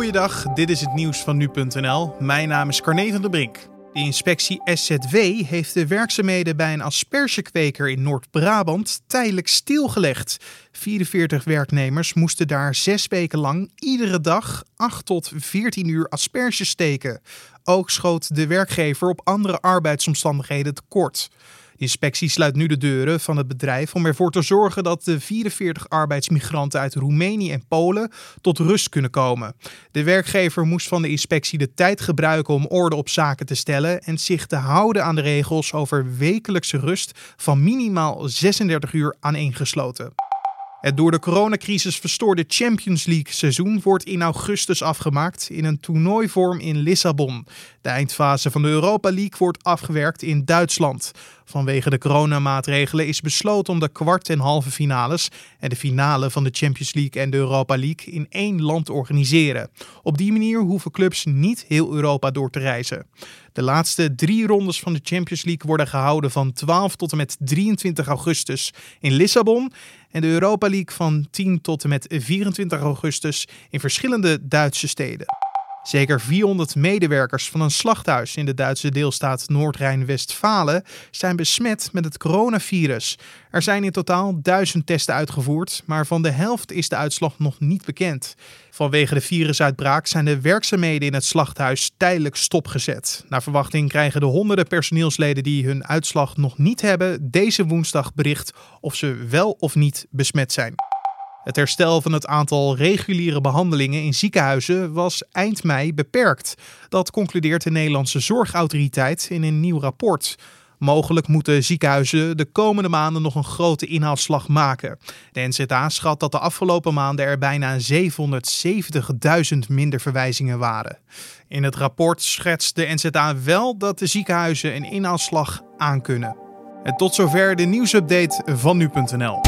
Goeiedag, dit is het nieuws van nu.nl. Mijn naam is Carne van der Brink. De inspectie SZW heeft de werkzaamheden bij een aspergekweker in Noord-Brabant tijdelijk stilgelegd. 44 werknemers moesten daar zes weken lang iedere dag 8 tot 14 uur asperges steken. Ook schoot de werkgever op andere arbeidsomstandigheden tekort. Inspectie sluit nu de deuren van het bedrijf om ervoor te zorgen dat de 44 arbeidsmigranten uit Roemenië en Polen tot rust kunnen komen. De werkgever moest van de inspectie de tijd gebruiken om orde op zaken te stellen en zich te houden aan de regels over wekelijkse rust van minimaal 36 uur aaneengesloten. Het door de coronacrisis verstoorde Champions League seizoen wordt in augustus afgemaakt in een toernooivorm in Lissabon. De eindfase van de Europa League wordt afgewerkt in Duitsland. Vanwege de coronamaatregelen is besloten om de kwart- en halve finales en de finale van de Champions League en de Europa League in één land te organiseren. Op die manier hoeven clubs niet heel Europa door te reizen. De laatste drie rondes van de Champions League worden gehouden van 12 tot en met 23 augustus in Lissabon en de Europa League van 10 tot en met 24 augustus in verschillende Duitse steden. Zeker 400 medewerkers van een slachthuis in de Duitse deelstaat Noord-Rijn-Westfalen zijn besmet met het coronavirus. Er zijn in totaal 1000 testen uitgevoerd, maar van de helft is de uitslag nog niet bekend. Vanwege de virusuitbraak zijn de werkzaamheden in het slachthuis tijdelijk stopgezet. Naar verwachting krijgen de honderden personeelsleden die hun uitslag nog niet hebben deze woensdag bericht of ze wel of niet besmet zijn. Het herstel van het aantal reguliere behandelingen in ziekenhuizen was eind mei beperkt. Dat concludeert de Nederlandse Zorgautoriteit in een nieuw rapport. Mogelijk moeten ziekenhuizen de komende maanden nog een grote inhaalslag maken. De NZA schat dat de afgelopen maanden er bijna 770.000 minder verwijzingen waren. In het rapport schetst de NZA wel dat de ziekenhuizen een inhaalslag aankunnen. En tot zover de nieuwsupdate van nu.nl.